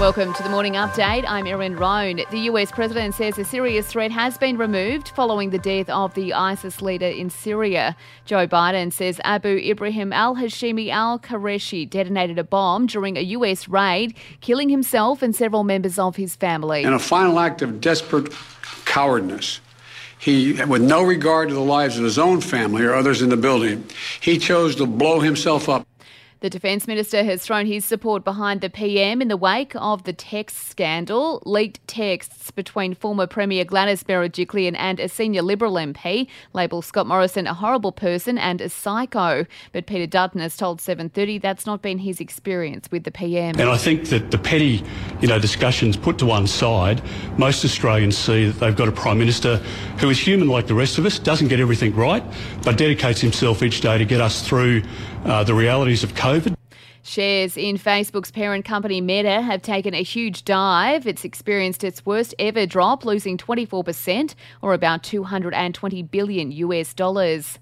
Welcome to the morning update. I'm Erin Roan. The US president says a serious threat has been removed following the death of the ISIS leader in Syria. Joe Biden says Abu Ibrahim al Hashimi al Qureshi detonated a bomb during a US raid, killing himself and several members of his family. In a final act of desperate cowardness, he, with no regard to the lives of his own family or others in the building, he chose to blow himself up. The Defence Minister has thrown his support behind the PM in the wake of the text scandal. Leaked texts between former Premier Gladys Berejiklian and a senior Liberal MP label Scott Morrison a horrible person and a psycho. But Peter Dutton has told 7:30 that's not been his experience with the PM. And I think that the petty, you know, discussions put to one side, most Australians see that they've got a Prime Minister who is human like the rest of us, doesn't get everything right, but dedicates himself each day to get us through uh, the realities of COVID. Shares in Facebook's parent company Meta have taken a huge dive. It's experienced its worst ever drop, losing 24% or about 220 billion US dollars.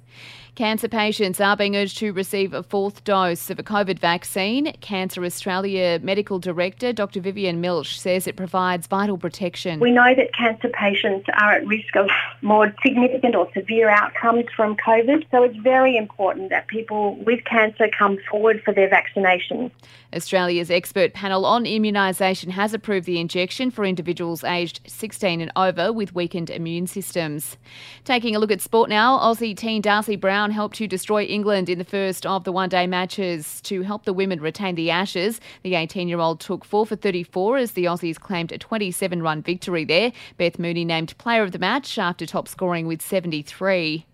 Cancer patients are being urged to receive a fourth dose of a COVID vaccine. Cancer Australia Medical Director Dr. Vivienne Milch says it provides vital protection. We know that cancer patients are at risk of more significant or severe outcomes from COVID, so it's very important that people with cancer come forward for their vaccination. Australia's expert panel on immunisation has approved the injection for individuals aged 16 and over with weakened immune systems. Taking a look at sport now, Aussie teen Darcie Brown Brown helped to destroy England in the first of the one day matches to help the women retain the Ashes. The 18 year old took 4 for 34 as the Aussies claimed a 27 run victory there. Beth Mooney named player of the match after top scoring with 73.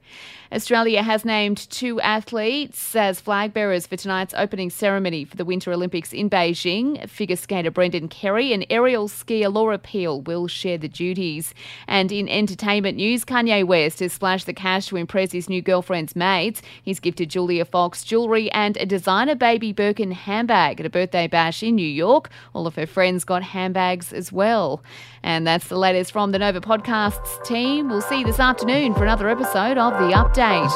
Australia has named two athletes as flag bearers for tonight's opening ceremony for the Winter Olympics in Beijing. Figure skater Brendan Kerry and aerial skier Laura Peel will share the duties. And in entertainment news, Kanye West has splashed the cash to impress his new girlfriend's mates. He's gifted Julia Fox jewellery and a designer baby Birkin handbag at a birthday bash in New York. All of her friends got handbags as well. And that's the latest from the Nova Podcasts team. We'll see you this afternoon for another episode of The Update.